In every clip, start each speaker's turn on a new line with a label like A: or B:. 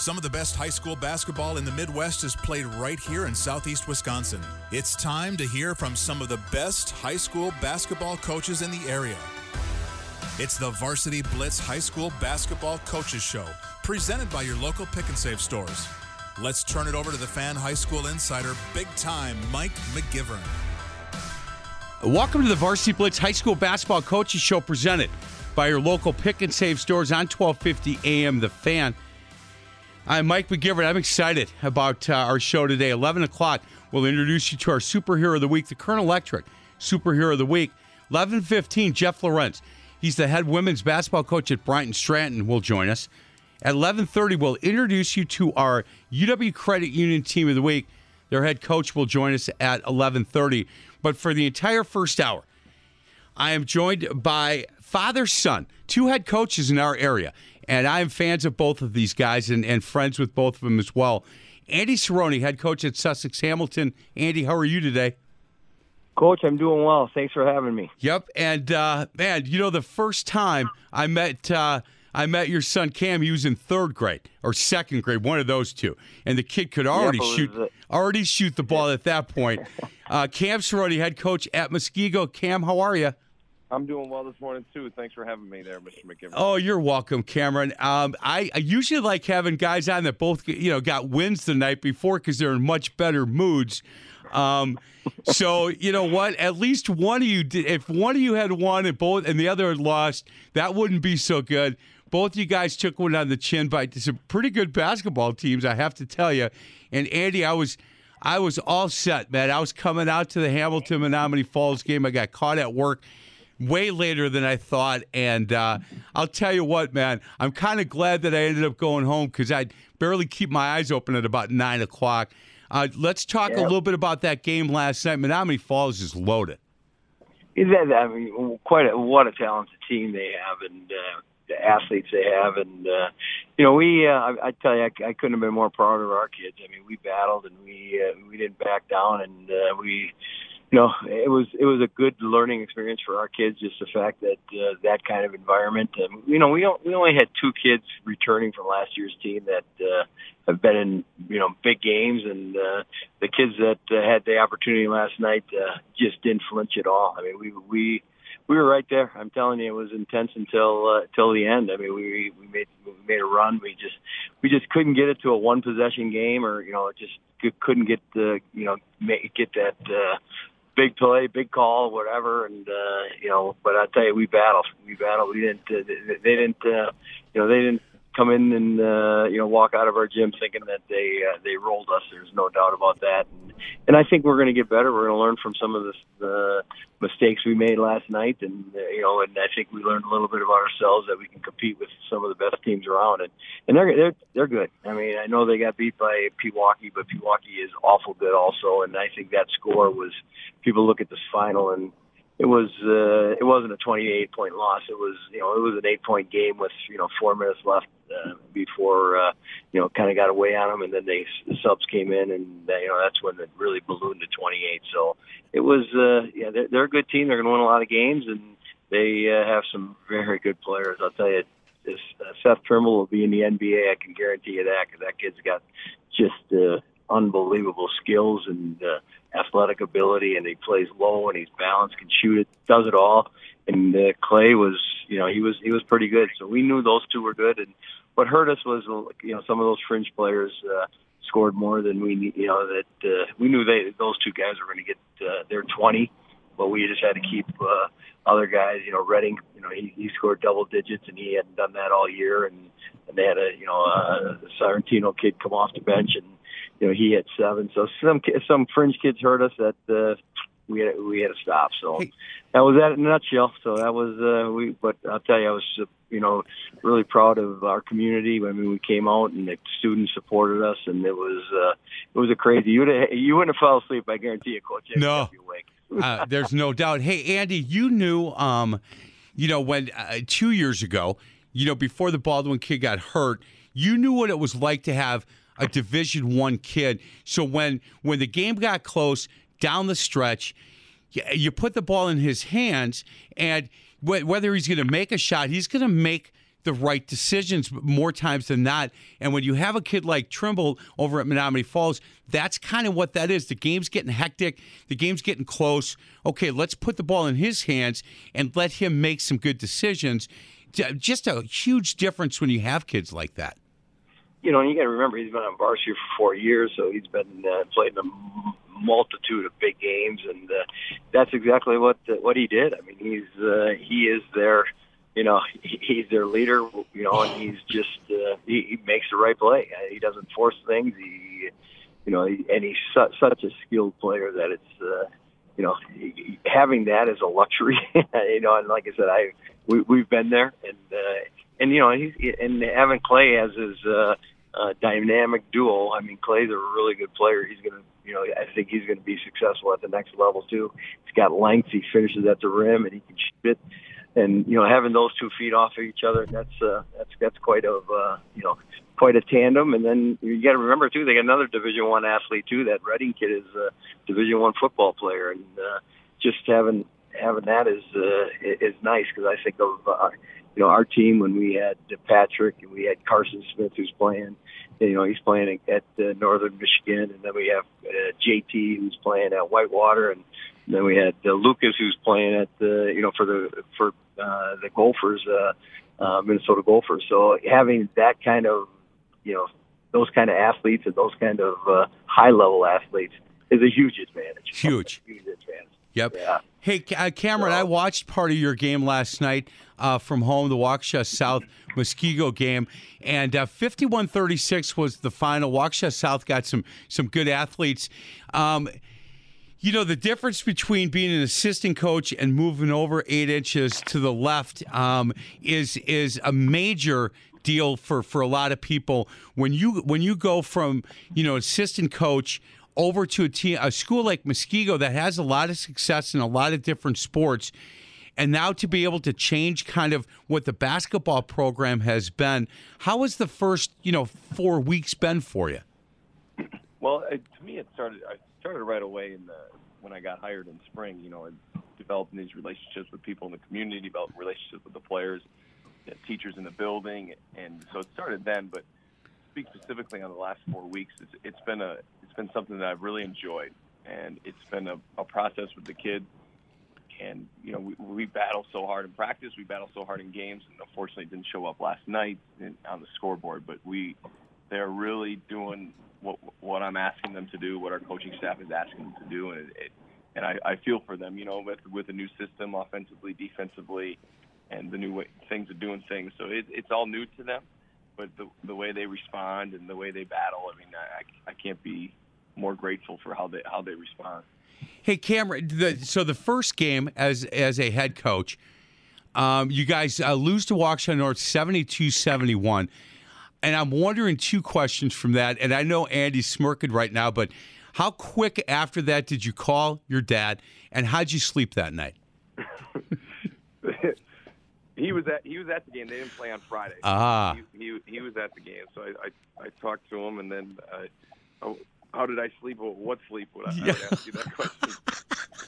A: Some of the best high school basketball in the Midwest is played right here in southeast Wisconsin. It's time to hear from some of the best high school basketball coaches in the area. It's the Varsity Blitz High School Basketball Coaches Show, presented by your local pick and save stores. Let's turn it over to the fan high school insider, big time Mike McGivern.
B: Welcome to the Varsity Blitz High School Basketball Coaches Show, presented by your local pick and save stores on 1250 AM The Fan. I'm Mike McGivern. I'm excited about uh, our show today. 11 o'clock, we'll introduce you to our superhero of the week, the Colonel Electric superhero of the week. 11:15, Jeff Lorenz. He's the head women's basketball coach at Bryant Stratton. Will join us at 11:30. We'll introduce you to our UW Credit Union team of the week. Their head coach will join us at 11:30. But for the entire first hour, I am joined by father son, two head coaches in our area, and I am fans of both of these guys and, and friends with both of them as well. Andy Cerrone, head coach at Sussex Hamilton. Andy, how are you today?
C: Coach, I'm doing well. Thanks for having me.
B: Yep, and uh, man, you know the first time I met uh, I met your son Cam, he was in third grade or second grade, one of those two, and the kid could already shoot already shoot the ball at that point. Uh, Cam Cerrone, head coach at Muskego. Cam, how are you?
D: I'm doing well this morning too. Thanks for having me there, Mr. McGivern.
B: Oh, you're welcome, Cameron. Um, I, I usually like having guys on that both you know got wins the night before because they're in much better moods. Um, so you know what? At least one of you did. If one of you had won and both and the other had lost, that wouldn't be so good. Both you guys took one on the chin by some pretty good basketball teams, I have to tell you. And Andy, I was. I was all set, man. I was coming out to the Hamilton Menomonee Falls game. I got caught at work way later than I thought. And uh, I'll tell you what, man, I'm kind of glad that I ended up going home because I'd barely keep my eyes open at about nine o'clock. Uh, let's talk a little bit about that game last night. Menomonee Falls is loaded.
C: That I mean, quite a what a talented team they have, and uh, the athletes they have, and uh, you know, we uh, I, I tell you, I, I couldn't have been more proud of our kids. I mean, we battled and we uh, we didn't back down, and uh, we. You know, it was it was a good learning experience for our kids. Just the fact that uh, that kind of environment. Um, you know, we don't, we only had two kids returning from last year's team that uh, have been in you know big games, and uh, the kids that uh, had the opportunity last night uh, just didn't flinch at all. I mean, we we we were right there. I'm telling you, it was intense until uh, till the end. I mean, we we made we made a run. We just we just couldn't get it to a one possession game, or you know, just couldn't get the you know make, get that. Uh, Big play, big call, whatever, and uh, you know. But I tell you, we battled. We battled. We didn't. Uh, they, didn't. Uh, you know, they didn't come in and uh, you know walk out of our gym thinking that they uh, they rolled us. There's no doubt about that. And, and I think we're going to get better. We're going to learn from some of the uh, mistakes we made last night, and uh, you know, and I think we learned a little bit about ourselves that we can compete with some of the best teams around, and and they're they're they're good. I mean, I know they got beat by Pewaukee, but Pewaukee is awful good also, and I think that score was. People look at this final and it was uh, it wasn't a 28 point loss. It was you know it was an eight point game with you know four minutes left uh, before uh, you know kind of got away on them, and then they the subs came in, and uh, you know that's when it really ballooned to 28. So it was, uh, yeah, they're, they're a good team. They're going to win a lot of games, and they uh, have some very good players. I'll tell you, this uh, Seth Trimble will be in the NBA. I can guarantee you that because that kid's got just uh, unbelievable skills and uh, athletic ability, and he plays low and he's balanced, can shoot it, does it all. And uh, Clay was, you know, he was he was pretty good. So we knew those two were good. And what hurt us was, you know, some of those fringe players uh, scored more than we, you know, that uh, we knew they those two guys were going to get uh, their 20, but we just had to keep uh, other guys. You know, Redding, you know, he, he scored double digits, and he hadn't done that all year. And, and they had a, you know, a Sorrentino kid come off the bench and you know, he hit seven. So some some fringe kids hurt us that uh, we had we had to stop. So hey. that was that in a nutshell. So that was uh, we. But I'll tell you, I was uh, you know really proud of our community. I mean, we came out and the students supported us, and it was uh, it was a crazy. You you wouldn't have fell asleep. I guarantee you, coach.
B: No, you uh, there's no doubt. Hey, Andy, you knew, um, you know, when uh, two years ago, you know, before the Baldwin kid got hurt, you knew what it was like to have a Division One kid. So when when the game got close down the stretch, you put the ball in his hands, and whether he's going to make a shot, he's going to make the right decisions more times than not. And when you have a kid like Trimble over at Menomonee Falls, that's kind of what that is. The game's getting hectic, the game's getting close. Okay, let's put the ball in his hands and let him make some good decisions. Just a huge difference when you have kids like that
C: you know, and you got to remember he's been on varsity for four years, so he's been uh, played a multitude of big games, and uh, that's exactly what uh, what he did. I mean, he's uh, he is their, you know, he's their leader, you know, and he's just uh, he, he makes the right play. Uh, he doesn't force things. He, you know, and he's su- such a skilled player that it's. Uh, you know, having that is a luxury. you know, and like I said, I we, we've been there, and uh, and you know, he's and having Clay as his uh, uh, dynamic duo. I mean, Clay's a really good player. He's going to, you know, I think he's going to be successful at the next level too. He's got length. He finishes at the rim, and he can shoot it. And you know, having those two feet off of each other, that's uh, that's that's quite a uh, you know quite a tandem. And then you got to remember too, they got another Division One athlete too. That Redding kid is a Division One football player, and uh, just having having that is uh, is nice because I think of uh, you know, our team when we had Patrick and we had Carson Smith who's playing, you know, he's playing at uh, Northern Michigan, and then we have uh, JT who's playing at Whitewater, and then we had uh, Lucas who's playing at the, you know, for the for uh, the Gophers, uh, uh, Minnesota Gophers. So having that kind of, you know, those kind of athletes and those kind of uh, high level athletes is a huge advantage.
B: Huge.
C: huge advantage.
B: Yep.
C: Yeah.
B: Hey, uh, Cameron, I watched part of your game last night uh, from home, the Waukesha South Muskego game, and uh, 51-36 was the final. Waukesha South got some some good athletes. Um, you know the difference between being an assistant coach and moving over eight inches to the left um, is is a major deal for for a lot of people when you when you go from you know assistant coach over to a, team, a school like Muskego that has a lot of success in a lot of different sports. And now to be able to change kind of what the basketball program has been, how has the first, you know, four weeks been for you?
D: Well, it, to me, it started. I started right away in the when I got hired in spring. You know, developing these relationships with people in the community, developing relationships with the players, the teachers in the building, and so it started then. But speak specifically on the last four weeks, it's, it's been a it's been something that I've really enjoyed, and it's been a, a process with the kids. And you know, we, we battle so hard in practice, we battle so hard in games, and unfortunately, didn't show up last night in, on the scoreboard. But we, they're really doing what what I'm asking them to do, what our coaching staff is asking them to do, and it, it and I, I feel for them. You know, with with a new system, offensively, defensively, and the new way, things of doing things. So it, it's all new to them but the the way they respond and the way they battle, I mean, I, I can't be more grateful for how they how they respond.
B: Hey, Cameron. The, so the first game as as a head coach, um, you guys uh, lose to Waukesha North 72-71. And I'm wondering two questions from that. And I know Andy's smirking right now, but how quick after that did you call your dad, and how'd you sleep that night?
D: he was at he was at the game. They didn't play on Friday.
B: Ah.
D: He, he he was at the game, so I I, I talked to him, and then uh, oh, how did I sleep? What sleep? Would I, I would ask you that question.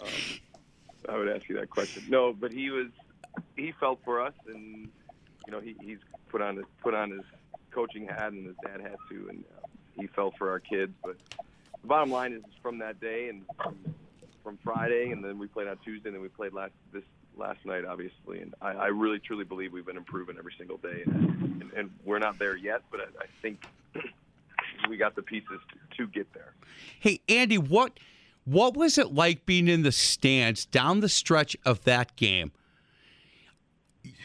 D: Um, I would ask you that question. No, but he was he felt for us, and you know he, he's put on his put on his coaching hat, and his dad had to, and uh, he felt for our kids. But the bottom line is from that day and from, from Friday, and then we played on Tuesday, and then we played last this last night, obviously. And I, I really truly believe we've been improving every single day, and, and, and we're not there yet, but I, I think we got the pieces to, to get there.
B: Hey, Andy, what what was it like being in the stands down the stretch of that game?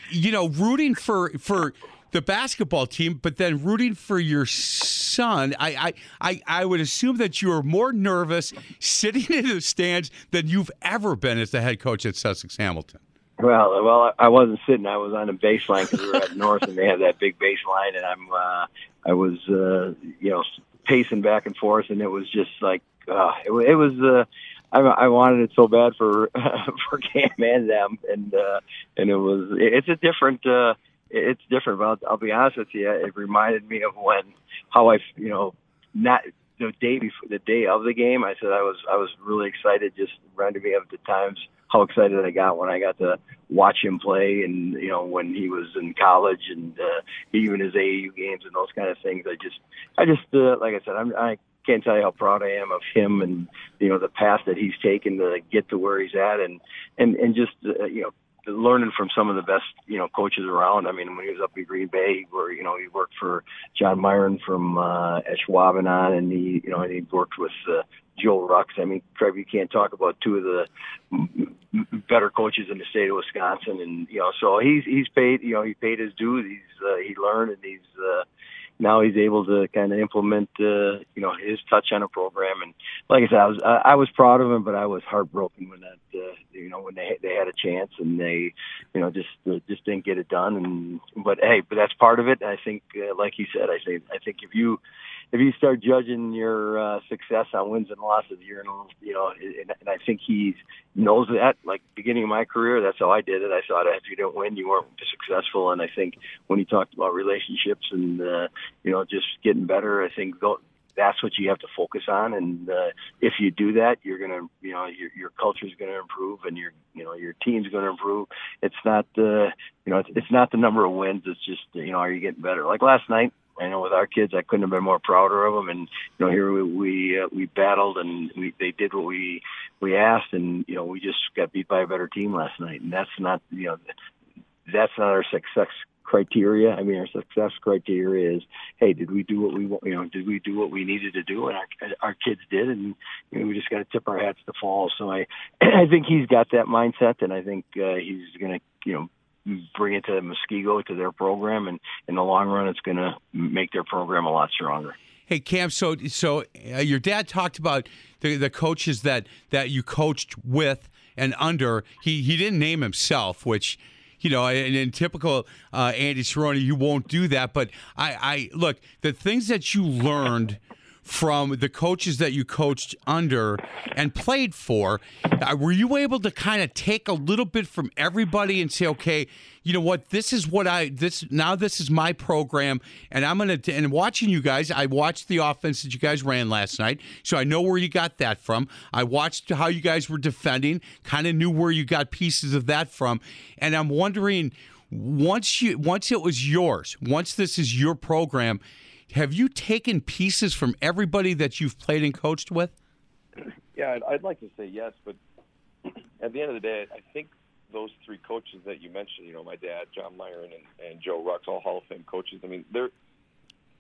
B: You know, rooting for for the basketball team, but then rooting for your son. I I I, I would assume that you were more nervous sitting in the stands than you've ever been as the head coach at Sussex Hamilton.
C: Well, well, I wasn't sitting. I was on the baseline because we were at North, and they had that big baseline, and I'm, uh, I was, uh, you know, pacing back and forth, and it was just like, uh, it, it was. Uh, I, I wanted it so bad for for Cam and them, and uh, and it was. It's a different. Uh, it's different. But I'll, I'll be honest with you. It reminded me of when how I, you know, not the day before the day of the game. I said I was I was really excited. Just reminded me of the times how excited I got when I got to watch him play, and you know when he was in college, and uh, even his AAU games and those kind of things. I just, I just, uh, like I said, I'm, I can't tell you how proud I am of him, and you know the path that he's taken to get to where he's at, and and and just uh, you know learning from some of the best, you know, coaches around. I mean, when he was up in Green Bay, where you know he worked for John Myron from uh, Ashwaubenon, and he, you know, and he worked with uh, Joe Rux. I mean, Trev, you can't talk about two of the better coaches in the state of Wisconsin, and you know, so he's he's paid, you know, he paid his dues. He's uh, he learned, and he's uh, now he's able to kind of implement, uh, you know, his touch on a program. And like I said, I was I, was proud of him, but I was heartbroken when that, uh, you know, when they they had a chance and they, you know, just uh, just didn't get it done. And but hey, but that's part of it. I think, uh, like he said, I think I think if you if you start judging your uh, success on wins and losses, you're in a little, you know, and, and I think he knows that. Like beginning of my career, that's how I did it. I thought if you didn't win, you weren't successful. And I think when he talked about relationships and uh, you know just getting better, I think that's what you have to focus on. And uh, if you do that, you're gonna, you know, your your culture is gonna improve, and your you know your team's gonna improve. It's not the, you know, it's, it's not the number of wins. It's just you know, are you getting better? Like last night, I know with our kids, I couldn't have been more prouder of them. And you know, here we we, uh, we battled and we they did what we we asked, and you know, we just got beat by a better team last night. And that's not you know, that's not our success criteria. I mean, our success criteria is, hey, did we do what we you know, did we do what we needed to do, and our our kids did, and you know, we just got to tip our hats to fall. So I I think he's got that mindset, and I think uh, he's going to you know bring it to Muskego to their program, and in the long run, it's going to make their program a lot stronger.
B: Hey Cam, so so uh, your dad talked about the the coaches that that you coached with and under. He he didn't name himself, which you know, in, in typical uh, Andy Cerrone, you won't do that. But I, I look the things that you learned from the coaches that you coached under and played for. Uh, were you able to kind of take a little bit from everybody and say, okay, you know what, this is what I this now this is my program, and I'm gonna and watching you guys, I watched the offense that you guys ran last night, so I know where you got that from. I watched how you guys were defending, kind of knew where you got pieces of that from, and I'm wondering once you once it was yours, once this is your program have you taken pieces from everybody that you've played and coached with?
D: Yeah, I'd, I'd like to say yes, but at the end of the day, I think those three coaches that you mentioned, you know, my dad, John Myron, and, and Joe Rux, all Hall of Fame coaches. I mean, they're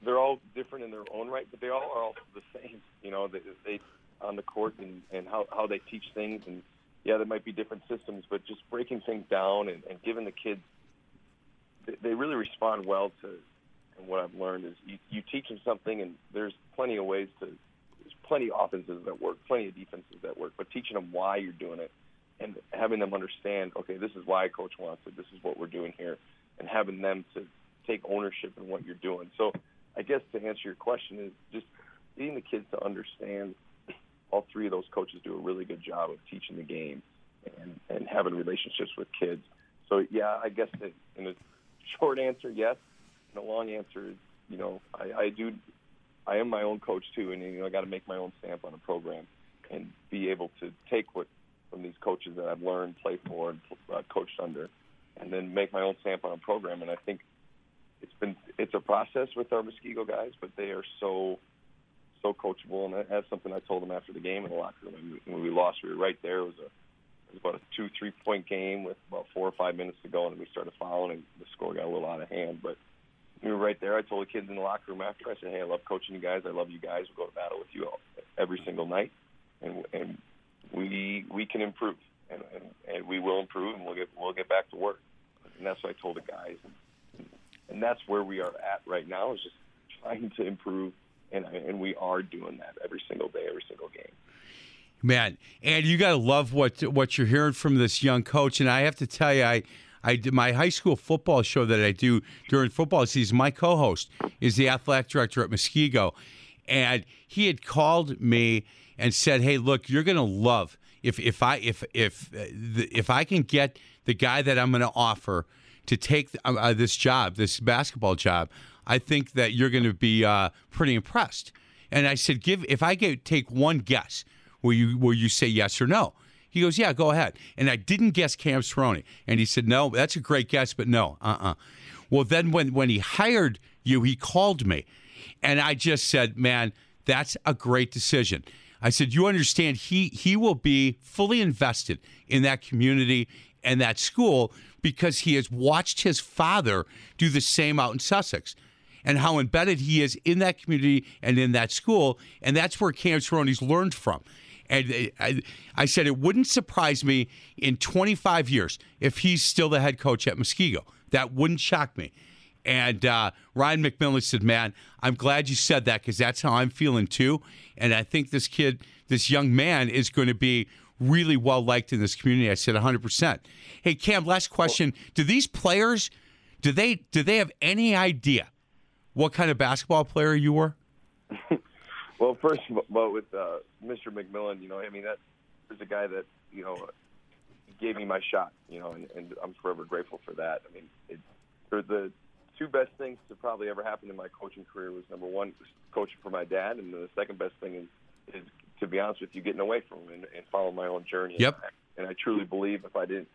D: they're all different in their own right, but they all are all the same. You know, they, they on the court and, and how how they teach things, and yeah, there might be different systems, but just breaking things down and, and giving the kids, they, they really respond well to and what I've learned is you, you teach them something, and there's plenty of ways to. There's plenty of offenses that work, plenty of defenses that work, but teaching them why you're doing it, and having them understand, okay, this is why coach wants it. This is what we're doing here, and having them to take ownership in what you're doing. So, I guess to answer your question is just getting the kids to understand. All three of those coaches do a really good job of teaching the game and and having relationships with kids so yeah, I guess in a short answer, yes. And a long answer is, you know, I, I do, I am my own coach too, and you know, I got to make my own stamp on a program and be able to take what from these coaches that I've learned, played for, and uh, coached under, and then make my own stamp on a program. And I think it's been it's a process with our Muskego guys, but they are so so coachable, and that's something I told them after the game in the locker room. When we lost, we were right there. It was a it was about a two three point game with about four or five minutes to go, and we started fouling, and the score got a little out of hand. But we were right there. I told the kids in the locker room after. I said, "Hey, I love coaching you guys. I love you guys. We'll go to battle with you all, every single night, and and we we can improve, and, and and we will improve, and we'll get we'll get back to work." And that's what I told the guys, and, and that's where we are at right now. Is just trying to improve, and and we are doing that every single day, every single game.
B: Man, and you got to love what what you're hearing from this young coach. And I have to tell you, I I did my high school football show that I do during football season. My co-host is the athletic director at Muskego, and he had called me and said, "Hey, look, you're going to love if if I if if if I can get the guy that I'm going to offer to take uh, uh, this job, this basketball job, I think that you're going to be uh, pretty impressed." And I said, "Give if I get take one guess." Will you will you say yes or no? He goes, yeah, go ahead. And I didn't guess Cam Cerrone. And he said, no, that's a great guess, but no, uh-uh. Well, then when when he hired you, he called me, and I just said, man, that's a great decision. I said, you understand, he he will be fully invested in that community and that school because he has watched his father do the same out in Sussex and how embedded he is in that community and in that school. And that's where Cam Cerrone's learned from. And I, I said it wouldn't surprise me in 25 years if he's still the head coach at Muskego. That wouldn't shock me. And uh, Ryan McMillan said, "Man, I'm glad you said that because that's how I'm feeling too. And I think this kid, this young man, is going to be really well liked in this community." I said, "100 percent." Hey, Cam, last question: Do these players, do they, do they have any idea what kind of basketball player you were?
D: Well, first of all, with uh, Mr. McMillan, you know, I mean, that was a guy that, you know, gave me my shot, you know, and, and I'm forever grateful for that. I mean, it, for the two best things to probably ever happen in my coaching career was number one, coaching for my dad, and the second best thing is, is to be honest with you, getting away from him and, and following my own journey.
B: Yep.
D: And I truly believe if I didn't,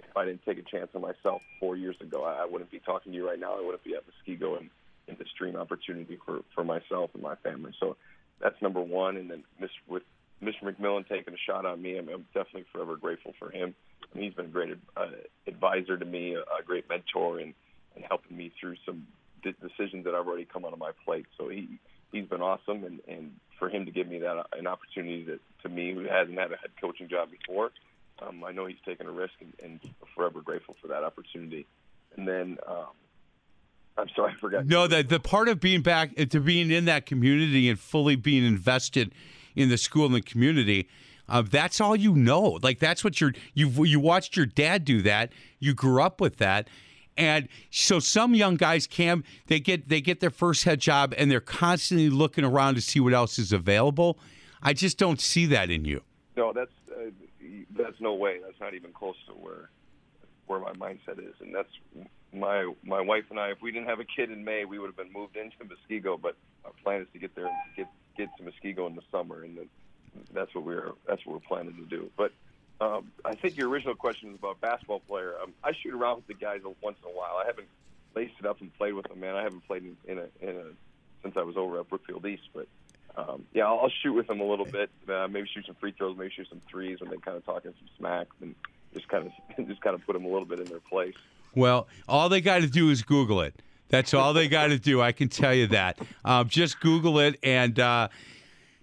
D: if I didn't take a chance on myself four years ago, I, I wouldn't be talking to you right now. I wouldn't be at Muskego and in this dream opportunity for for myself and my family. So that's number one. And then Mr. with Mr. McMillan taking a shot on me, I'm, I'm definitely forever grateful for him. I mean, he's been a great uh, advisor to me, a, a great mentor, and, and helping me through some de- decisions that I've already come out of my plate. So he he's been awesome, and, and for him to give me that an opportunity that to me who hasn't had a head coaching job before, um, I know he's taken a risk, and, and forever grateful for that opportunity. And then um, I'm sorry, I forgot.
B: No, the the part of being back to being in that community and fully being invested in the school and the community. Uh, that's all you know. Like that's what you're you you watched your dad do that. You grew up with that, and so some young guys, can they get they get their first head job and they're constantly looking around to see what else is available. I just don't see that in you.
D: No, that's uh, that's no way. That's not even close to where where my mindset is, and that's my my wife and I, if we didn't have a kid in May, we would have been moved into Muskego. But our plan is to get there and get get to Muskego in the summer, and then that's what we're that's what we're planning to do. But um, I think your original question was about basketball player. Um, I shoot around with the guys once in a while. I haven't laced it up and played with them, man. I haven't played in, in a in a since I was over at Brookfield East, but. Um, yeah, I'll, I'll shoot with them a little bit. Uh, maybe shoot some free throws, maybe shoot some threes when they kind of talking some smack, and just kind of just kind of put them a little bit in their place.
B: Well, all they got to do is Google it. That's all they got to do. I can tell you that. Um, just Google it, and uh,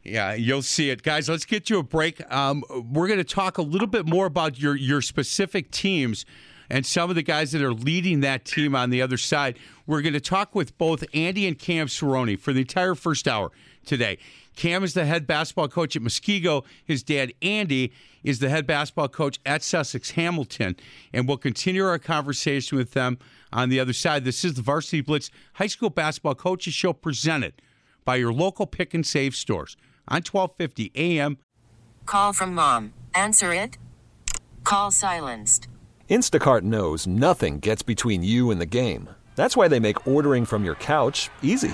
B: yeah, you'll see it, guys. Let's get you a break. Um, we're going to talk a little bit more about your your specific teams and some of the guys that are leading that team on the other side. We're going to talk with both Andy and Cam Cerrone for the entire first hour today. Cam is the head basketball coach at Muskego. His dad, Andy, is the head basketball coach at Sussex Hamilton. And we'll continue our conversation with them on the other side. This is the Varsity Blitz High School Basketball Coaches Show presented by your local pick and save stores on 1250 AM.
E: Call from mom. Answer it. Call silenced.
F: Instacart knows nothing gets between you and the game. That's why they make ordering from your couch easy.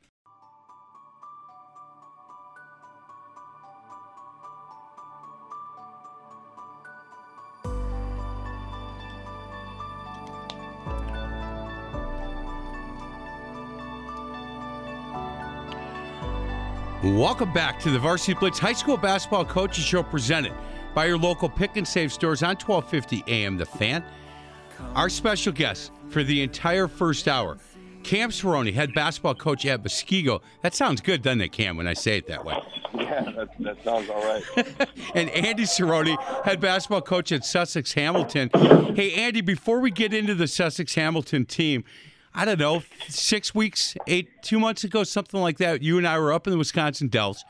B: Welcome back to the Varsity Blitz High School Basketball Coaches Show presented by your local pick and save stores on 1250 AM The Fan. Our special guest for the entire first hour, Cam Cerrone, head basketball coach at Muskego. That sounds good, doesn't it, Cam, when I say it that way?
D: Yeah, that, that sounds all right.
B: and Andy Cerrone, head basketball coach at Sussex Hamilton. Hey, Andy, before we get into the Sussex Hamilton team, I don't know, six weeks, eight, two months ago, something like that. You and I were up in the Wisconsin Dells.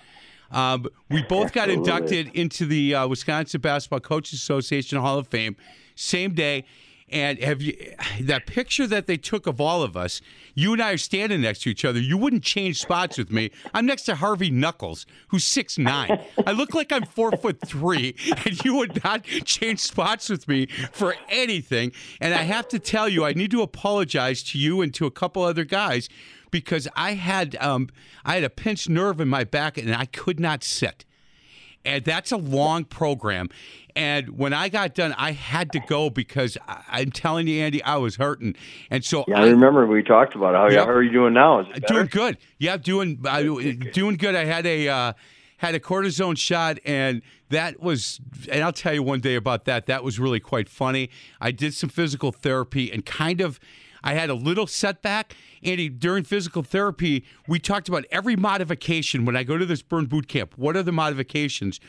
B: Um, we both got inducted into the uh, Wisconsin Basketball Coaches Association Hall of Fame same day. And have you that picture that they took of all of us? You and I are standing next to each other. You wouldn't change spots with me. I'm next to Harvey Knuckles, who's six nine. I look like I'm four foot three, and you would not change spots with me for anything. And I have to tell you, I need to apologize to you and to a couple other guys because I had um, I had a pinched nerve in my back and I could not sit. And that's a long program. And when I got done, I had to go because I, am telling you, Andy, I was hurting. And so
C: yeah, I, I remember we talked about it. How, yep, how are you doing now?
B: doing good. Yeah, doing uh, doing good. I had a uh, had a cortisone shot, and that was. And I'll tell you one day about that. That was really quite funny. I did some physical therapy and kind of. I had a little setback. Andy, during physical therapy, we talked about every modification. When I go to this burn boot camp, what are the modifications?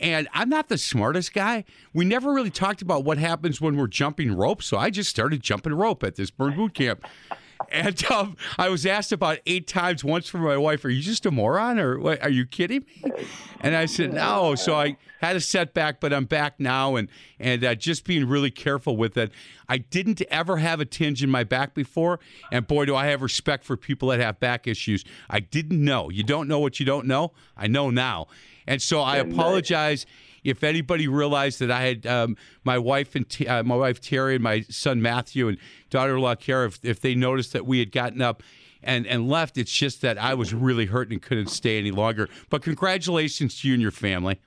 B: And I'm not the smartest guy. We never really talked about what happens when we're jumping rope. So I just started jumping rope at this burn boot camp. And um, I was asked about eight times once from my wife, "Are you just a moron, or what, are you kidding me?" And I said, "No." So I had a setback, but I'm back now, and and uh, just being really careful with it. I didn't ever have a tinge in my back before, and boy, do I have respect for people that have back issues. I didn't know. You don't know what you don't know. I know now, and so I apologize if anybody realized that I had um, my wife and T- uh, my wife Terry and my son Matthew and daughter-in-law Kara, if, if they noticed that we had gotten up and and left, it's just that I was really hurt and couldn't stay any longer. But congratulations to you and your family.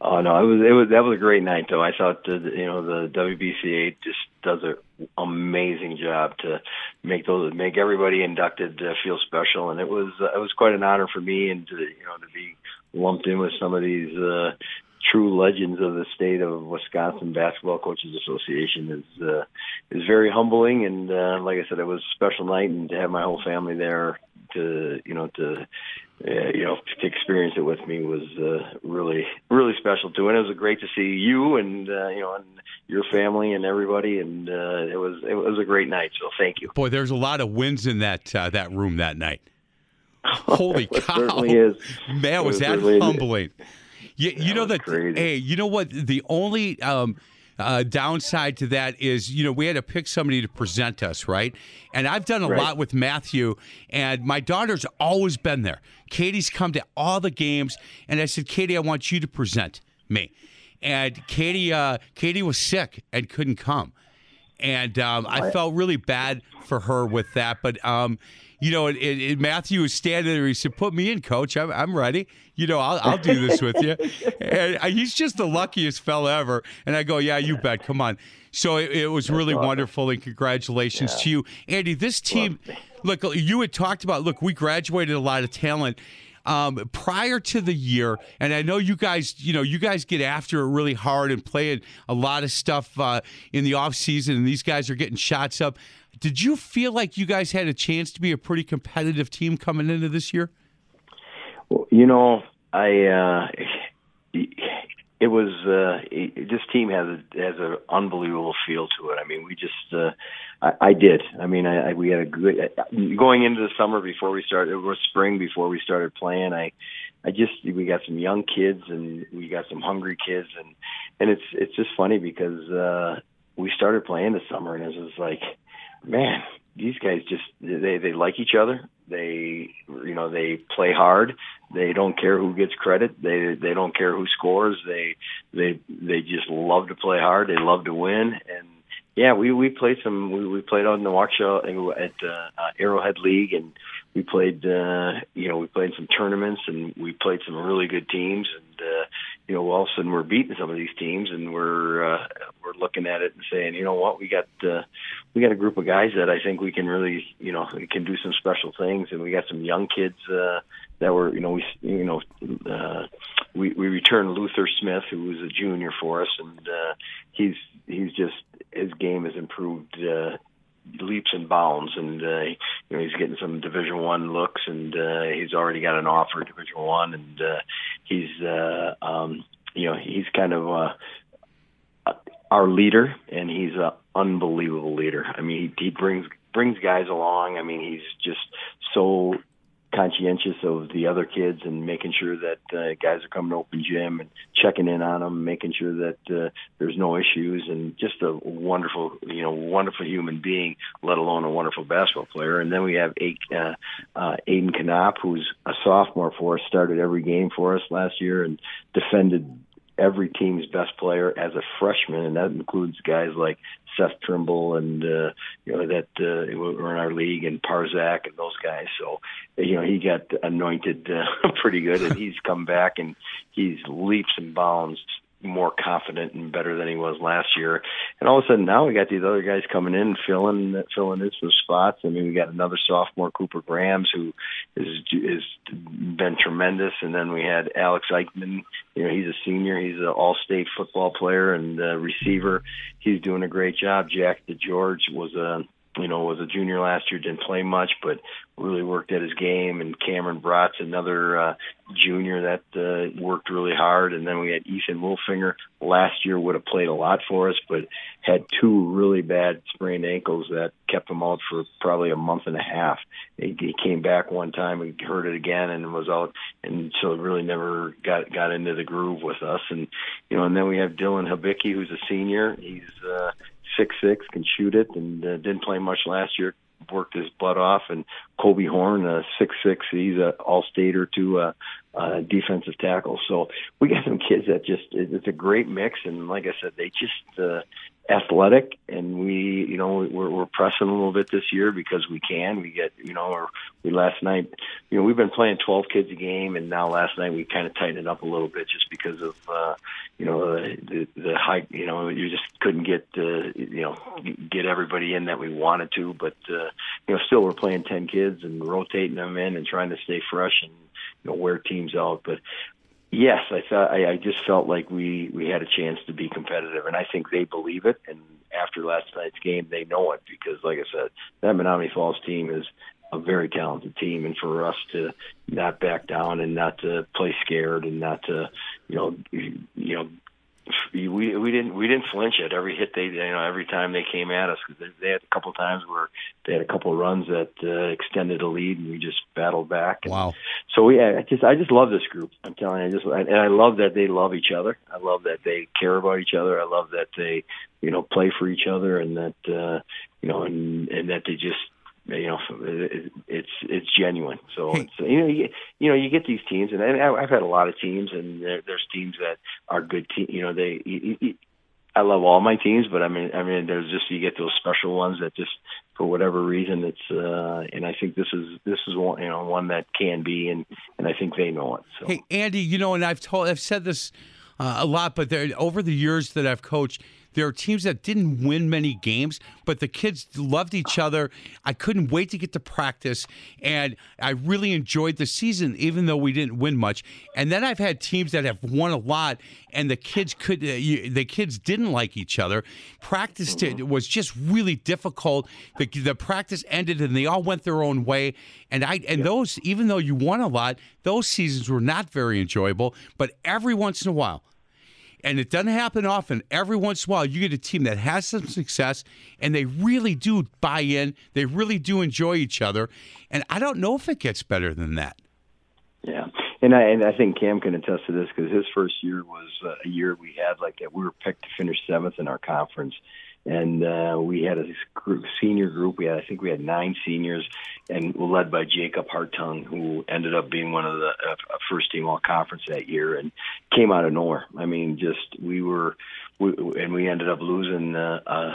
C: Oh no, it was it was that was a great night though. I thought the you know the WBCA just does an amazing job to make those make everybody inducted uh, feel special, and it was uh, it was quite an honor for me and to you know to be lumped in with some of these uh, true legends of the state of Wisconsin Basketball Coaches Association is uh, is very humbling. And uh, like I said, it was a special night, and to have my whole family there to you know to uh, you know to experience it with me was uh, really really special too. And it was great to see you and uh, you know and your family and everybody. And uh, it was it was a great night. So thank you.
B: Boy, there's a lot of wins in that uh, that room that night. Holy cow! Man, was
C: It
B: that
C: humbling. is.
B: You, you know that.
C: crazy.
B: Hey, you know what? The only um, uh, downside to that is, you know, we had to pick somebody to present us, right? And I've done a
C: Right.
B: lot with Matthew, and my daughter's always been there. Katie's come to all the games, and I said, Katie, I want you to present me. And Katie, uh, Katie was sick and couldn't come and um, I felt really bad for her with that. But um, you know, it, it- Matthew was standing there. He said, "Put me in, coach. I'm, I'm ready. You know, I'll, I'll do this with you." And he's just the luckiest fella ever. And I go, "Yeah, you bet. Come on." So it, it was really wonderful, and congratulations to you, Andy. This team, look, you had talked about. Look, we graduated a lot of talent. Um, prior to the year, and I know you guys, you know, you guys get after it really hard and play a lot of stuff uh, in the off season, and these guys are getting shots up. Did you feel like you guys had a chance to be a pretty competitive team coming into this year?
C: You know, I uh, it was uh, it, this team has a, has an unbelievable feel to it. I mean, we just uh, I, I did. I mean, I, I we had a good going into the summer before we started. It was spring before we started playing. I I just we got some young kids and we got some hungry kids and and it's it's just funny because uh, we started playing this summer and it was like, man, these guys just they they like each other. They you know they play hard. They don't care who gets credit. They they don't care who scores. They they they just love to play hard. They love to win. And yeah, we we played some. We, we played on the Waukesha at uh, uh, Arrowhead League, and we played. Uh, you know, we played some tournaments, and we played some really good teams. And uh, you know, all of a sudden we're beating some of these teams, and we're uh, we're looking at it and saying, you know what, we got uh, we got a group of guys that I think we can really, you know, can do some special things, and we got some young kids uh, that were, you know, we you know, uh, we we returned Luther Smith, who was a junior for us, and uh, he's he's just his game has improved. Uh, leaps and bounds and uh you know he's getting some division one looks and uh he's already got an offer at division one and uh he's uh um you know he's kind of uh our leader and he's an unbelievable leader. I mean he, he brings brings guys along. I mean he's just so conscientious of the other kids and making sure that uh, guys are coming to open gym and checking in on them, making sure that uh, there's no issues, and just a wonderful, you know, wonderful human being, let alone a wonderful basketball player. And then we have A- uh, uh, Aiden Knopp, who's a sophomore for us, started every game for us last year and defended every team's best player as a freshman, and that includes guys like Seth Trimble and uh, you know that uh, were in our league and Parzak and those guys. So you know he got anointed uh, pretty good, and he's come back and he's leaps and bounds more confident and better than he was last year. And all of a sudden now we got these other guys coming in filling filling in some spots. I mean we got another sophomore Cooper Grahams who is is been tremendous, and then we had Alex Eichman. You know he's a senior. He's an all-state football player and uh, receiver. He's doing a great job. Jack DeGeorge was a you know, was a junior last year, didn't play much, but really worked at his game. And Cameron Brott's another uh, junior that uh, worked really hard. And then we had Ethan Wolfinger last year would have played a lot for us, but had two really bad sprained ankles that kept him out for probably a month and a half. He, he came back one time and hurt it again and was out, and so really never got got into the groove with us. And you know, and then we have Dylan Habicki, who's a senior. He's uh, six six, can shoot it, and uh, didn't play much last year. Worked his butt off, and Kobe Horn, uh, six six, he's a all stater to uh, uh, defensive tackle. So we got some kids that just it's a great mix, and like I said, they just uh, athletic, and we, you know, we're, we're pressing a little bit this year because we can. We get, you know, or we last night, you know, we've been playing 12 kids a game, and now last night we kind of tightened it up a little bit just because of, uh, you know, the the high, you know, you just couldn't get, uh, you know, get everybody in that we wanted to, but uh, you know, still we're playing 10 kids and rotating them in and trying to stay fresh and you know wear teams out. But yes, I thought I, I just felt like we we had a chance to be competitive, and I think they believe it. And after last night's game, they know it because, like I said, that Menomonee Falls team is a very talented team, and for us to not back down and not to play scared and not to, you know, you know, we we didn't we didn't flinch at every hit they you know every time they came at us because they, they had a couple times where they had a couple of runs that uh, extended a lead and we just battled back. And
B: Wow.
C: So yeah, I just I just love this group. I'm telling you, I just and I love that they love each other. I love that they care about each other. I love that they you know play for each other and that uh, you know and and that they just you know it's it's genuine. So
B: Hey.
C: it's you know you, you know you get these teams and I, I've had a lot of teams and there, there's teams that are good team. You know they. You, you, I love all my teams, but I mean, I mean, there's just you get those special ones that just for whatever reason it's, uh, and I think this is this is one you know one that can be, and and I think they know it. So.
B: Hey, Andy, you know, and I've told, I've said this uh, a lot, but there, over the years that I've coached, there are teams that didn't win many games, but the kids loved each other. I couldn't wait to get to practice, and I really enjoyed the season, even though we didn't win much. And then I've had teams that have won a lot, and the kids could, uh, you, the kids didn't like each other. Practice to, was just really difficult. The, the practice ended, and they all went their own way. And I, and those, even though you won a lot, those seasons were not very enjoyable. But every once in a while, and it doesn't happen often. Every once in a while, you get a team that has some success and they really do buy in. They really do enjoy each other. And I don't know if it gets better than that.
C: Yeah, and I and I think Cam can attest to this because his first year was uh, a year we had like that. We were picked to finish seventh in our conference, and uh, we had a group, senior group. We had I think we had nine seniors, and led by Jacob Hartung, who ended up being one of the uh, first team all conference that year, and came out of nowhere. I mean, just we were, we, and we ended up losing uh, uh,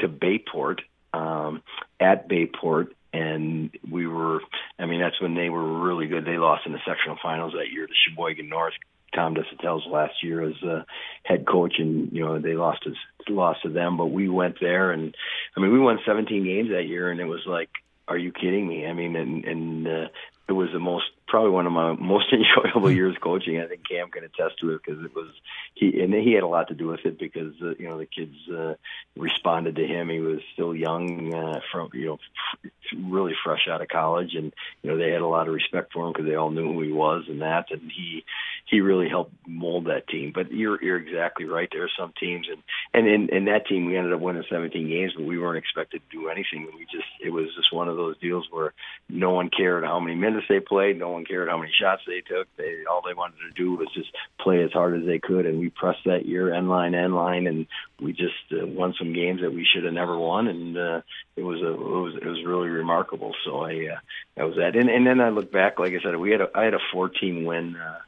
C: to Bayport um, at Bayport, and we were. I mean, that's when they were really good. They lost in the sectional finals that year to Sheboygan North. Tom DeSatel's last year as uh, head coach, and you know they lost his lost to them. But we went there, and I mean, we won 17 games that year, and it was like, are you kidding me? I mean, and and uh, it was the most probably one of my most enjoyable years coaching. I think Cam can attest to it because it was he and he had a lot to do with it because uh, you know the kids uh, responded to him. He was still young, uh, from you know, f- really fresh out of college, and you know they had a lot of respect for him because they all knew who he was and that, and he he really helped mold that team. But you're you're exactly right. There are some teams, and and in, in that team we ended up winning 17 games, but we weren't expected to do anything. We just it was just one of those deals where no one cared how many minutes they played, no one cared how many shots they took. They all they wanted to do was just play as hard as they could, and we pressed that year end line end line, and we just uh, won some games that we should have never won, and uh, it was a it was it was really remarkable. So I uh, that was that, and and then I look back, like I said, we had a I had a 14 win. Uh,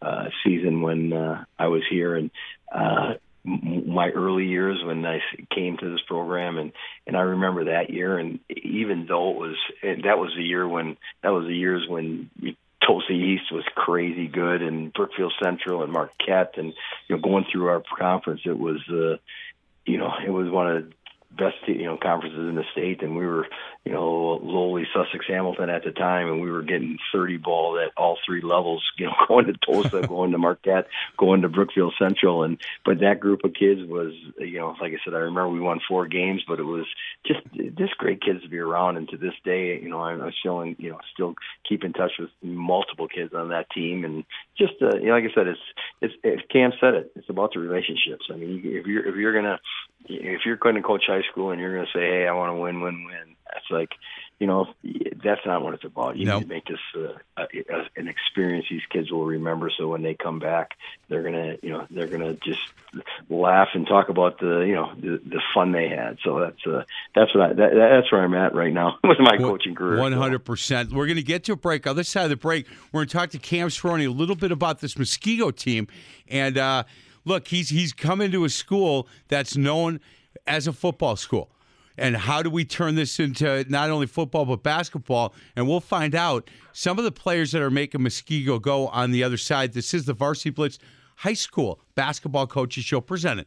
C: uh, season when uh, I was here, and uh, my early years when I came to this program, and and I remember that year, and even though it was that was the year when that was the years when. Tosa East was crazy good, and Brookfield Central and Marquette, and you know, going through our conference, it was, uh, you know, it was one of best you know conferences in the state, and we were you know lowly Sussex Hamilton at the time, and we were getting 30 ball at all three levels. You know, going to Tosa, going to Marquette, going to Brookfield Central, and but that group of kids was you know like I said, I remember we won four games, but it was just just great kids to be around, and to this day, you know, I'm, I'm still in, you know still keep in touch with multiple kids on that team, and just uh, you know like I said, it's it's, it's Cam said it, it's about the relationships. I mean, if you're if you're gonna if you're going to coach high school and you're going to say, "Hey, I want to win, win, win," that's like, you know, that's not what it's about. You
B: No.
C: need to make this uh, a, a, an experience these kids will remember. So when they come back, they're gonna, you know, they're gonna just laugh and talk about the, you know, the, the fun they had. So that's uh, that's what I, that, that's where I'm at right now with my coaching career.
B: One hundred percent. We're going to get to a break. Other side of the break, we're going to talk to Cam Cerrone a little bit about this Muskego team. And uh, look, he's he's come into a school that's known as a football school. And how do we turn this into not only football but basketball? And we'll find out some of the players that are making Muskego go on the other side. This is the Varsity Blitz High School Basketball Coaches Show presented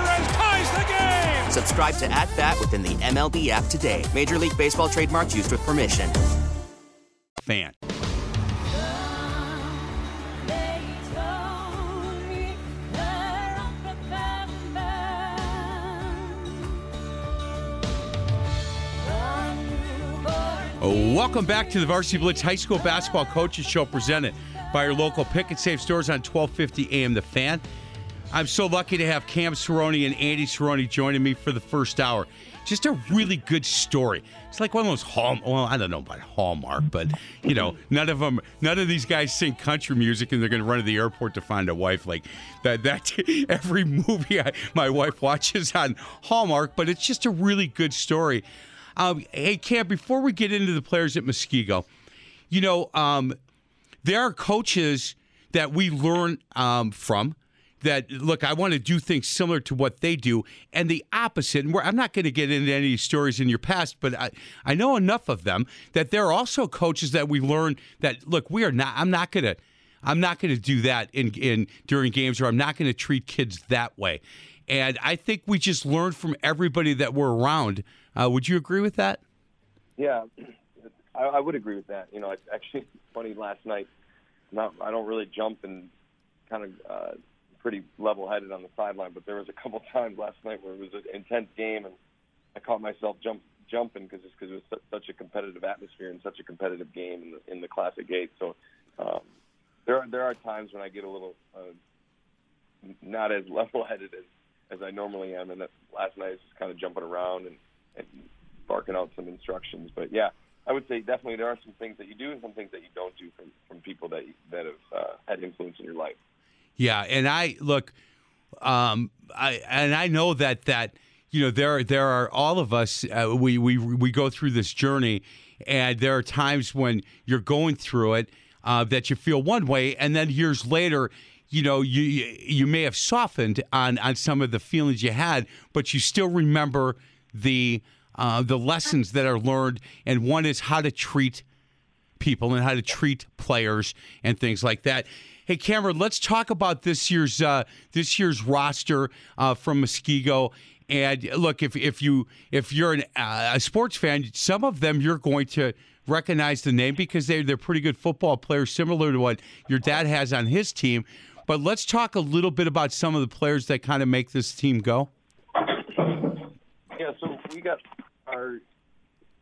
G: Subscribe to At Bat within the MLB app today. Major League Baseball trademarks used with permission.
B: fan. Welcome back to the Varsity Blitz High School Basketball Coaches Show presented by your local pick and save stores on 1250 AM The Fan. I'm so lucky to have Cam Cerrone and Andy Cerrone joining me for the first hour. Just a really good story. It's like one of those hall. Well, I don't know about Hallmark, but you know, none of them, none of these guys sing country music, and they're going to run to the airport to find a wife. Like that. That every movie I, my wife watches on Hallmark, but it's just a really good story. Um, hey, Cam, before we get into the players at Muskego, you know, um, there are coaches that we learn um, from that look i want to do things similar to what they do and the opposite and i'm not going to get into any stories in your past but I, I know enough of them that there are also coaches that we learn that look we are not i'm not going to i'm not going to do that in, in during games or i'm not going to treat kids that way and i think we just learn from everybody that we're around uh, would you agree with that
D: Yeah, I, I would agree with that. You know, it's actually funny. Last night, not I don't really jump and kind of uh, pretty level-headed on the sideline, but there was a couple times last night where it was an intense game, and I caught myself jump jumping because it's because it was su- such a competitive atmosphere and such a competitive game in the in the Classic Eight. So um, there are there are times when I get a little uh, not as level-headed as as I normally am, and that last night I was just kind of jumping around and, and barking out some instructions. But yeah, I would say definitely there are some things that you do and some things that you don't do from from people that that have uh, had influence in your life.
B: Yeah, and I look, um, I and I know that that you know there there are all of us. Uh, we we we go through this journey, and there are times when you're going through it uh, that you feel one way, and then years later. You know, you you may have softened on on some of the feelings you had, but you still remember the uh, the lessons that are learned, and one is how to treat people and how to treat players and things like that. Hey, Cameron, let's talk about this year's uh, this year's roster uh, from Muskego. And look, if if you if you're an, uh, a sports fan, some of them you're going to recognize the name because they they're pretty good football players, similar to what your dad has on his team. But let's talk a little bit about some of the players that kind of make this team go.
D: Yeah, so we got our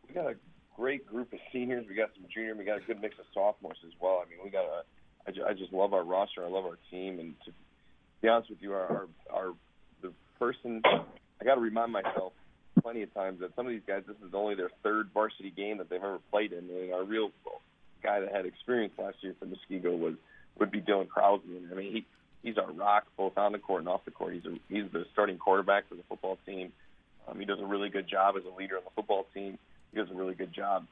D: we got a great group of seniors. We got some junior. We got a good mix of sophomores as well. I mean, we got a. I, ju- I just love our roster. I love our team, and to be honest with you, our our, our the person I got to remind myself plenty of times that some of these guys, this is only their third varsity game that they've ever played in. And our real guy that had experience last year for Muskego was would be Dylan Krause. I mean, he he's our rock both on the court and off the court. He's a, he's the starting quarterback for the football team. Um, he does a really good job as a leader on the football team. He does a really good job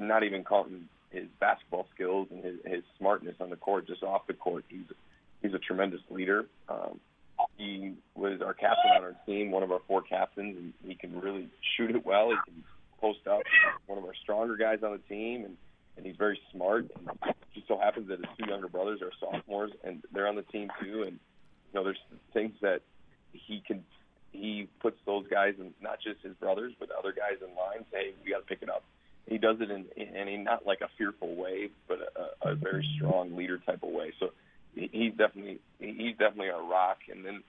D: not even counting his basketball skills and his, his smartness on the court, just off the court, he's he's a tremendous leader. Um, he was our captain on our team, one of our four captains, and he can really shoot it well. He can post up. One of our stronger guys on the team, and and he's very smart. And it just so happens that his two younger brothers are sophomores, and they're on the team too. And you know, there's things that he can he puts those guys and not just his brothers, but other guys in line. Say, hey, we got to pick it up. He does it in, in a not like a fearful way, but a, a very strong leader type of way. So he's definitely he's definitely our rock. And then,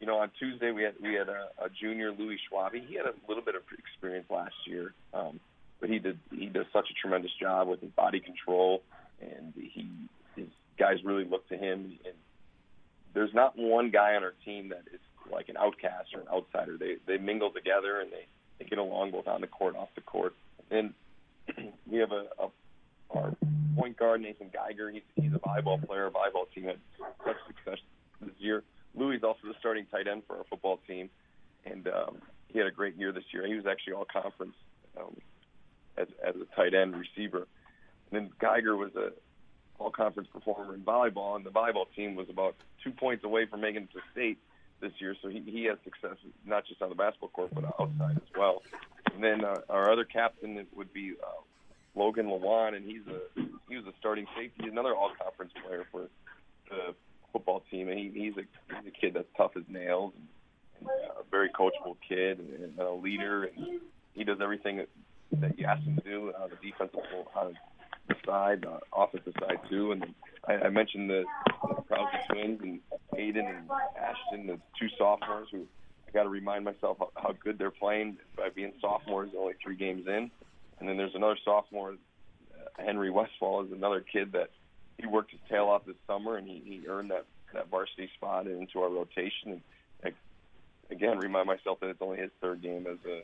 D: you know, on Tuesday we had we had a, a junior Louis Schwabi. He had a little bit of experience last year, um, but he did he does such a tremendous job with his body control, and he his guys really look to him. And there's not one guy on our team that is like an outcast or an outsider. They they mingle together and they they get along both on the court, off the court. And we have a, a our point guard Nathan Geiger. He's he's a volleyball player. Volleyball team had such success this year. Louis is also the starting tight end for our football team, and um, he had a great year this year. He was actually all conference um, as as a tight end receiver. And then Geiger was a all conference performer in volleyball, and the volleyball team was about two points away from making it to state this year. So he, he has success not just on the basketball court but outside as well. And then uh, our other captain would be uh, Logan Lawan, and he's a he was a starting safety, another all conference player for the football team. And he, he's a he's a kid that's tough as nails, and, and uh, a very coachable kid and, and a leader, and he does everything that, you ask him to do on the defensive on the side, uh, offensive side too. And I, I mentioned the, the Krause twins and Aiden and Ashton, the two sophomores who got to remind myself how, good they're playing by being sophomores, only three games in. And then there's another sophomore, Henry Westfall, is another kid that he worked his tail off this summer, and he, he earned that that varsity spot into our rotation. And I, again, remind myself that it's only his third game as a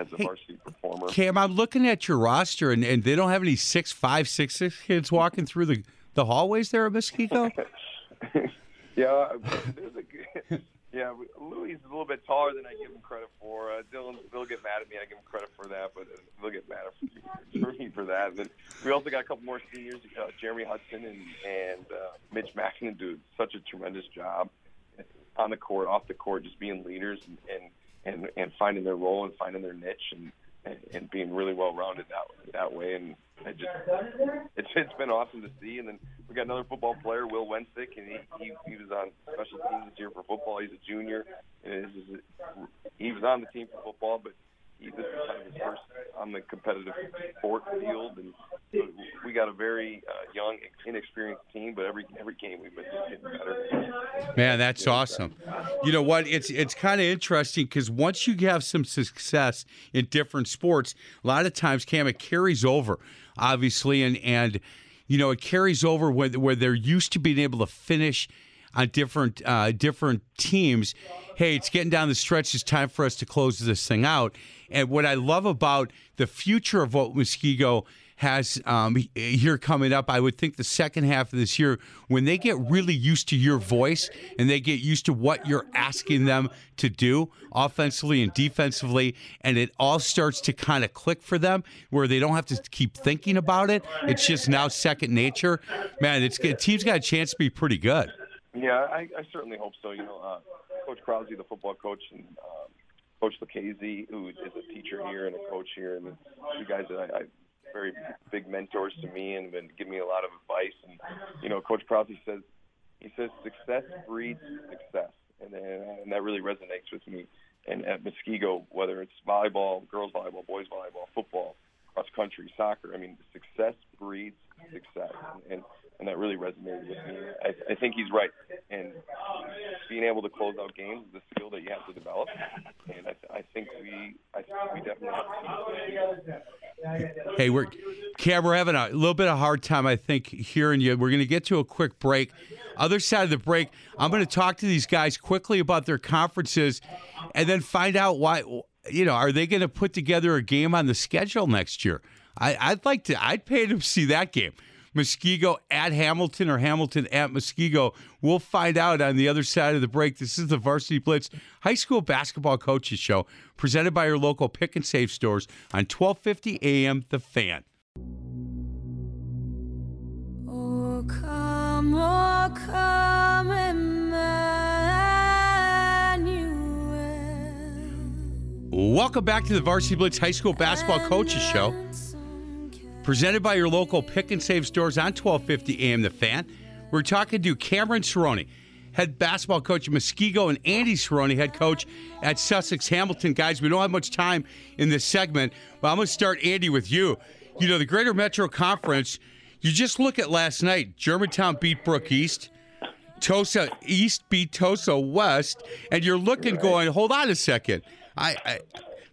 D: as a hey, varsity performer.
B: Cam, I'm looking at your roster, and, and they don't have any six five, six six kids walking through the the hallways there at Muskego.
D: yeah, there's a yeah, Louis is a little bit taller than I give him credit for. Uh, Dylan, they'll get mad at me. I give him credit for that, but uh, they'll get mad at for me for that. Then we also got a couple more seniors, uh, Jeremy Hudson and and uh, Mitch Mackinnon do such a tremendous job on the court, off the court, just being leaders and and, and finding their role and finding their niche and and, and being really well rounded that that way. And I just it's it's been awesome to see. And then we got another football player, Will Wensick, and he, he he was on special teams this year for football. He's a junior, and he was on the team for football, but he, this is kind of his first on the competitive sport field, and so we got a very uh, young, inexperienced team. But every every game we've been getting better.
B: Man, that's awesome. You know what? It's it's kind of interesting because once you have some success in different sports, a lot of times, Cam, it carries over, obviously, and and you know it carries over where where they're used to being able to finish on different uh, different teams. Hey, it's getting down the stretch. It's time for us to close this thing out. And what I love about the future of what Muskego has um, here coming up, I would think the second half of this year, when they get really used to your voice and they get used to what you're asking them to do offensively and defensively, and it all starts to kind of click for them where they don't have to keep thinking about it. It's just now second nature. Man, it's team's got a chance to be pretty good.
D: Yeah, I, I certainly hope so. You know, uh, Coach Krause, the football coach, and um, Coach Lucchese, who is a teacher here and a coach here, and two guys that I, I very big mentors to me and been giving me a lot of advice. And you know, Coach Krause says he says success breeds success, and and that really resonates with me. And at Muskego, whether it's volleyball, girls volleyball, boys volleyball, football, cross country, soccer, I mean, success breeds success, and and that really resonated with me. I, I think he's right, and being able to close out games is a skill that you have to develop, and I, I think we, I think we definitely.
B: Hey, we're Cam. We're having a little bit of a hard time, I think, hearing you. We're going to get to a quick break. Other side of the break, I'm going to talk to these guys quickly about their conferences, and then find out why. You know, are they going to put together a game on the schedule next year? I, I'd like to. I'd pay to see that game. Muskego at Hamilton or Hamilton at Muskego. We'll find out on the other side of the break. This is the Varsity Blitz High School Basketball Coaches Show, presented by your local pick and save stores on 1250 AM The Fan.
H: Oh, come, oh, come, Emmanuel.
B: Welcome back to the Varsity Blitz High School Basketball Coaches Show. Presented by your local pick and save stores on 1250 AM The Fan. We're talking to Cameron Cerrone, head basketball coach at Muskego, and Andy Cerrone, head coach at Sussex Hamilton. Guys, we don't have much time in this segment, but I'm going to start, Andy, with you. You know, the Greater Metro Conference, you just look at last night. Germantown beat Brook East. Tosa East beat Tosa West, and you're looking, going, hold on a second. I, I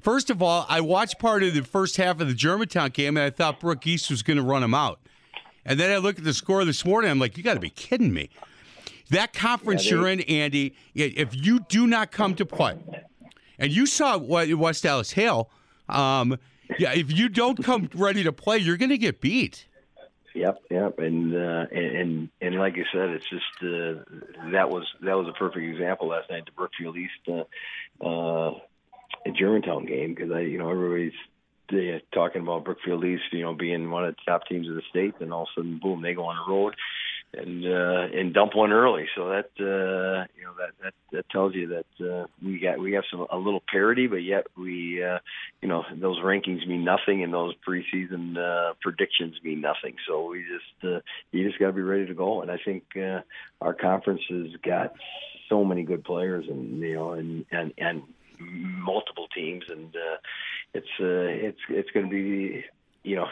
B: first of all, I watched part of the first half of the Germantown game, and I thought Brook East was going to run them out. And then I looked at the score this morning. I'm like, you got to be kidding me. That conference
C: Yeah,
B: you're in, Andy, if you do not come to play, and you saw what West Allis Hale, um, yeah, if you don't come ready to play, you're going to get beat.
C: Yep, yep, and uh, and and and like you said, it's just uh, that was that was a perfect example last night, the Brookfield East uh, uh, Germantown game, because I, you know, everybody's talking about Brookfield East, you know, being one of the top teams of the state, and all of a sudden, boom, they go on the road and uh, and dump one early. So that uh, you know that that that tells you that uh, we got we have some a little parity, but yet we uh, you know those rankings mean nothing, and those preseason uh, predictions mean nothing. So we just uh, you just got to be ready to go. And I think uh, our conference has got so many good players, and you know, and and and multiple teams, and uh, it's uh, it's it's going to be you know,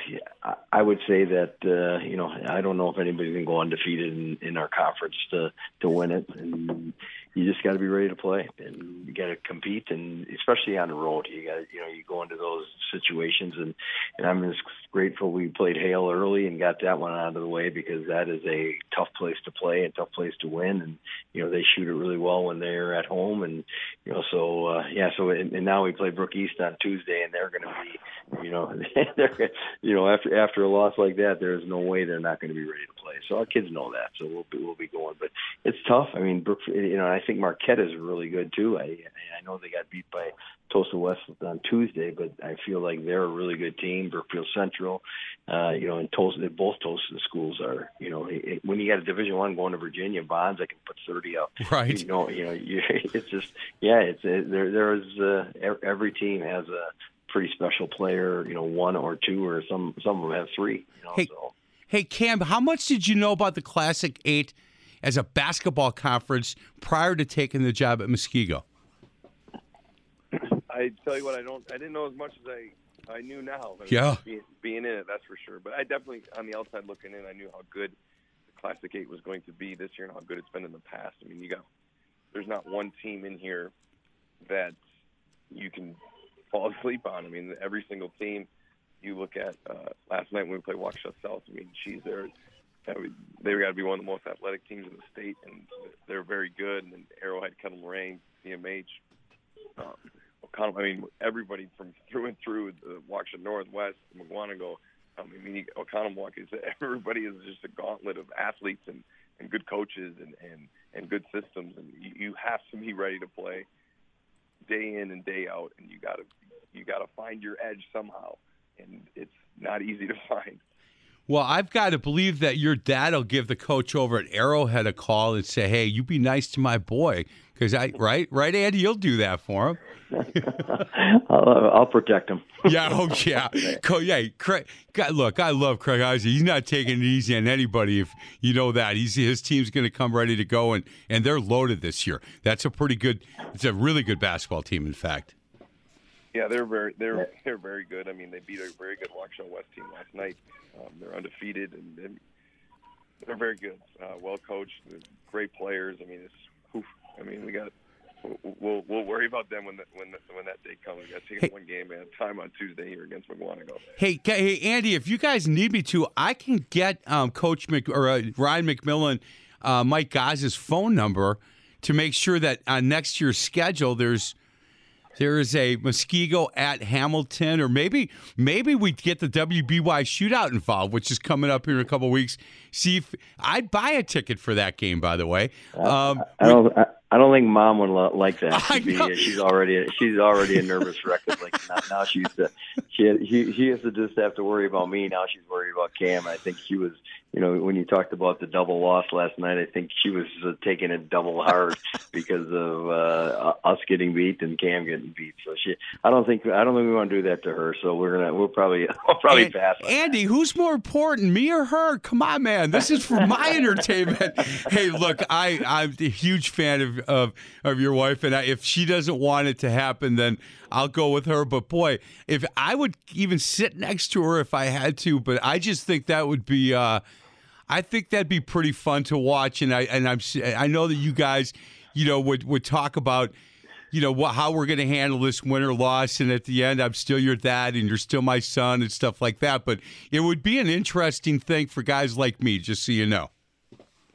C: I- would say that uh, you know I don't know if anybody can go undefeated in, in our conference to to win it, and you just got to be ready to play, and you got to compete, and especially on the road, you got you know you go into those situations, and and I'm just grateful we played Hale early and got that one out of the way because that is a tough place to play and tough place to win, and you know they shoot it really well when they're at home, and you know so uh, yeah, so and, and now we play Brook East on Tuesday, and they're going to be you know they're you know after after a loss like that, there's no way they're not going to be ready to play. So our kids know that, so we'll be we'll be going. But it's tough. I mean, Brook, you know, I think Marquette is really good too. I I know they got beat by Tosa West on Tuesday, but I feel like they're a really good team. Brookfield Central, uh, you know, and Tosa, both Tulsa schools are, you know, it, when you got a Division One going to Virginia, Bonds, I can put thirty up.
B: Right.
C: You know, you know, you, it's just yeah, it's it, there. There is uh, every team has a pretty special player, you know, one or two, or some some of them have three. You know,
B: Hey,
C: so.
B: hey, Cam, how much did you know about the Classic Eight as a basketball conference prior to taking the job at Muskego?
D: I tell you what, I don't. I didn't know as much as I I knew now.
B: Yeah.
D: being, being in it, that's for sure. But I definitely, on the outside looking in, I knew how good the Classic Eight was going to be this year and how good it's been in the past. I mean, you got there's not one team in here that you can fall asleep on. I mean, every single team you look at uh, last night when we played Waukesha South. I mean, she's they're that would- they got to be one of the most athletic teams in the state, and they're very good. And Arrowhead, Kettle Moraine, CMH, um, O'Connell. I mean, everybody from through and through the Waukesha Northwest, Mukwonago. I mean, Oconomowoc is everybody is just a gauntlet of athletes and, and good coaches and, and, and good systems, and you, you have to be ready to play day in and day out, and you got to you got to find your edge somehow, and it's not easy to find.
B: Well, I've got to believe that your dad will give the coach over at Arrowhead a call and say, "Hey, you be nice to my boy," because I right, right, Andy, you'll do that for him.
C: I'll, uh, I'll protect him.
B: Yeah, oh yeah, Co- yeah. Craig, God, look, I love Craig Isaac. He's not taking it easy on anybody. If you know that, he's his team's going to come ready to go, and and they're loaded this year. That's a pretty good. It's a really good basketball team, in fact.
D: Yeah, they're very they're they're very good. I mean, they beat a very good Waukesha West team last night. Um, they're undefeated and, and they're very good, uh, well coached, great players. I mean, it's oof, I mean, we got we'll we'll worry about them when the, when the, when that day comes. We got to take
B: Hey.
D: one game at a time on Tuesday here against Mukwonago.
B: Hey, hey, Andy, if you guys need me to, I can get um, Coach Mc, or uh, Ryan McMillan, uh, Mike Gaz's phone number to make sure that on next year's schedule there's there is a Muskego at Hamilton, or maybe maybe we get the WBY shootout involved, which is coming up here in a couple weeks. See if I'd buy a ticket for that game. By the way, um,
C: I don't. I, I don't think mom would lo- like that.
B: I
C: She'd be-
B: know.
C: she's already she's already a nervous wreck. Like now, now she's uh, she she she has to just have to worry about me. Now she's worried about Cam. I think she was you know when you talked about the double loss last night. I think she was uh, taking it double hard because of uh, us getting beat and Cam getting beat. So she I don't think I don't think we want to do that to her. So we're gonna we'll probably we'll probably
B: An-
C: pass.
B: Andy, who's more important, me or her? Come on, man. And this is for my entertainment. hey, look, I I'm a huge fan of of, of your wife, and I, if she doesn't want it to happen, then I'll go with her. But boy, if I would even sit next to her if I had to, but I just think that would be. Uh, I think that'd be pretty fun to watch, and I and I'm I know that you guys, you know, would would talk about, you know, what, how we're going to handle this win or loss, and at the end, I'm still your dad, and you're still my son, and stuff like that. But it would be an interesting thing for guys like me, just so you know.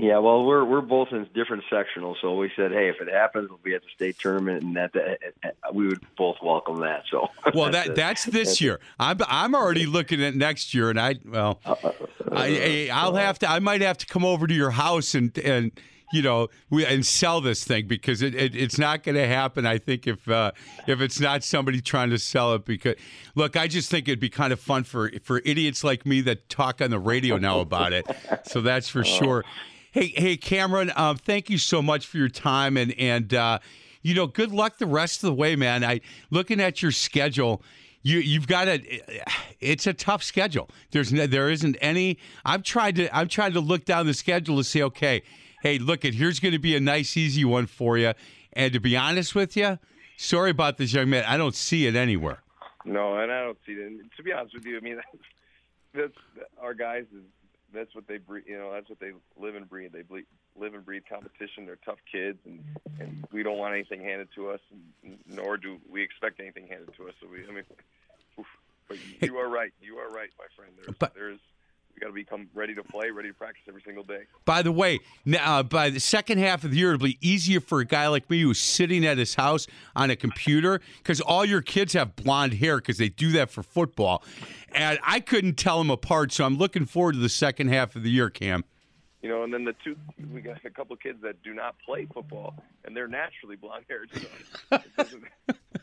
C: Yeah, well, we're we're both in different sectionals, so we said, hey, if it happens, we'll be at the state tournament, and that, that we would both welcome that. So,
B: Well, that that's this year. I'm I'm already looking at next year, and I well, uh, uh, uh, I, I I'll have to. I might have to come over to your house and and you know we and sell this thing because it, it it's not going to happen. I think if uh, if it's not somebody trying to sell it because look, I just think it'd be kind of fun for for idiots like me that talk on the radio now about it. So that's for sure. Hey, hey, Cameron, um, thank you so much for your time and and uh, you know, good luck the rest of the way, man. I looking at your schedule, you you've got a it's a tough schedule. There's no, there isn't any. I've tried to I've tried to look down the schedule to say, okay, hey, look at here's going to be a nice easy one for you. And to be honest with you, sorry about this young man, I don't see it anywhere.
D: No, and I don't see it. And to be honest with you, I mean, that's our guys is that's what they breathe. You know, that's what they live and breathe. They ble- live and breathe competition. They're tough kids, and and we don't want anything handed to us, and, nor do we expect anything handed to us. So we, I mean, oof. but you are right. You are right, my friend. There's,
B: But-
D: there's we got to become ready to play, ready to practice every single day.
B: By the way, now, uh, by the second half of the year, it'll be easier for a guy like me who's sitting at his house on a computer because all your kids have blonde hair because they do that for football. And I couldn't tell them apart, so I'm looking forward to the second half of the year, Cam.
D: You know, and then the two we got a couple of kids that do not play football, and they're naturally blonde haired. So it doesn't,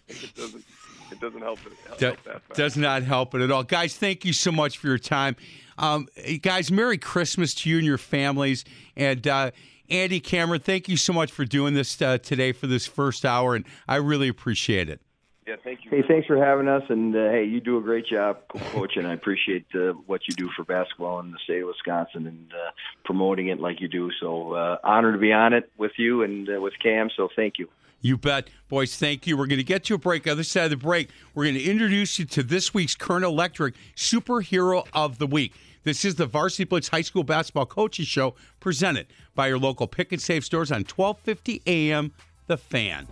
D: it doesn't, it doesn't help. It, help
B: does not help it at all. Guys, thank you so much for your time. Um, hey, guys, Merry Christmas to you and your families. And uh, Andy Cameron, thank you so much for doing this uh, today for this first hour, and I really appreciate it.
D: Yeah, thank you.
C: Hey, thanks for having us, and uh, hey, you do a great job, co- coach, and I appreciate uh, what you do for basketball in the state of Wisconsin and uh, promoting it like you do. So, uh, honored to be on it with you and uh, with Cam. So, thank you.
B: You bet. Boys, thank you. We're going to get to a break. Other side of the break, we're going to introduce you to this week's Current Electric Superhero of the Week. This is the Varsity Blitz High School Basketball Coaches Show presented by your local pick and save stores on 1250 AM The Fan.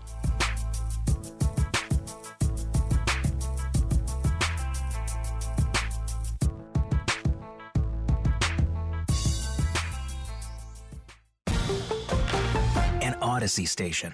I: An Audacy station.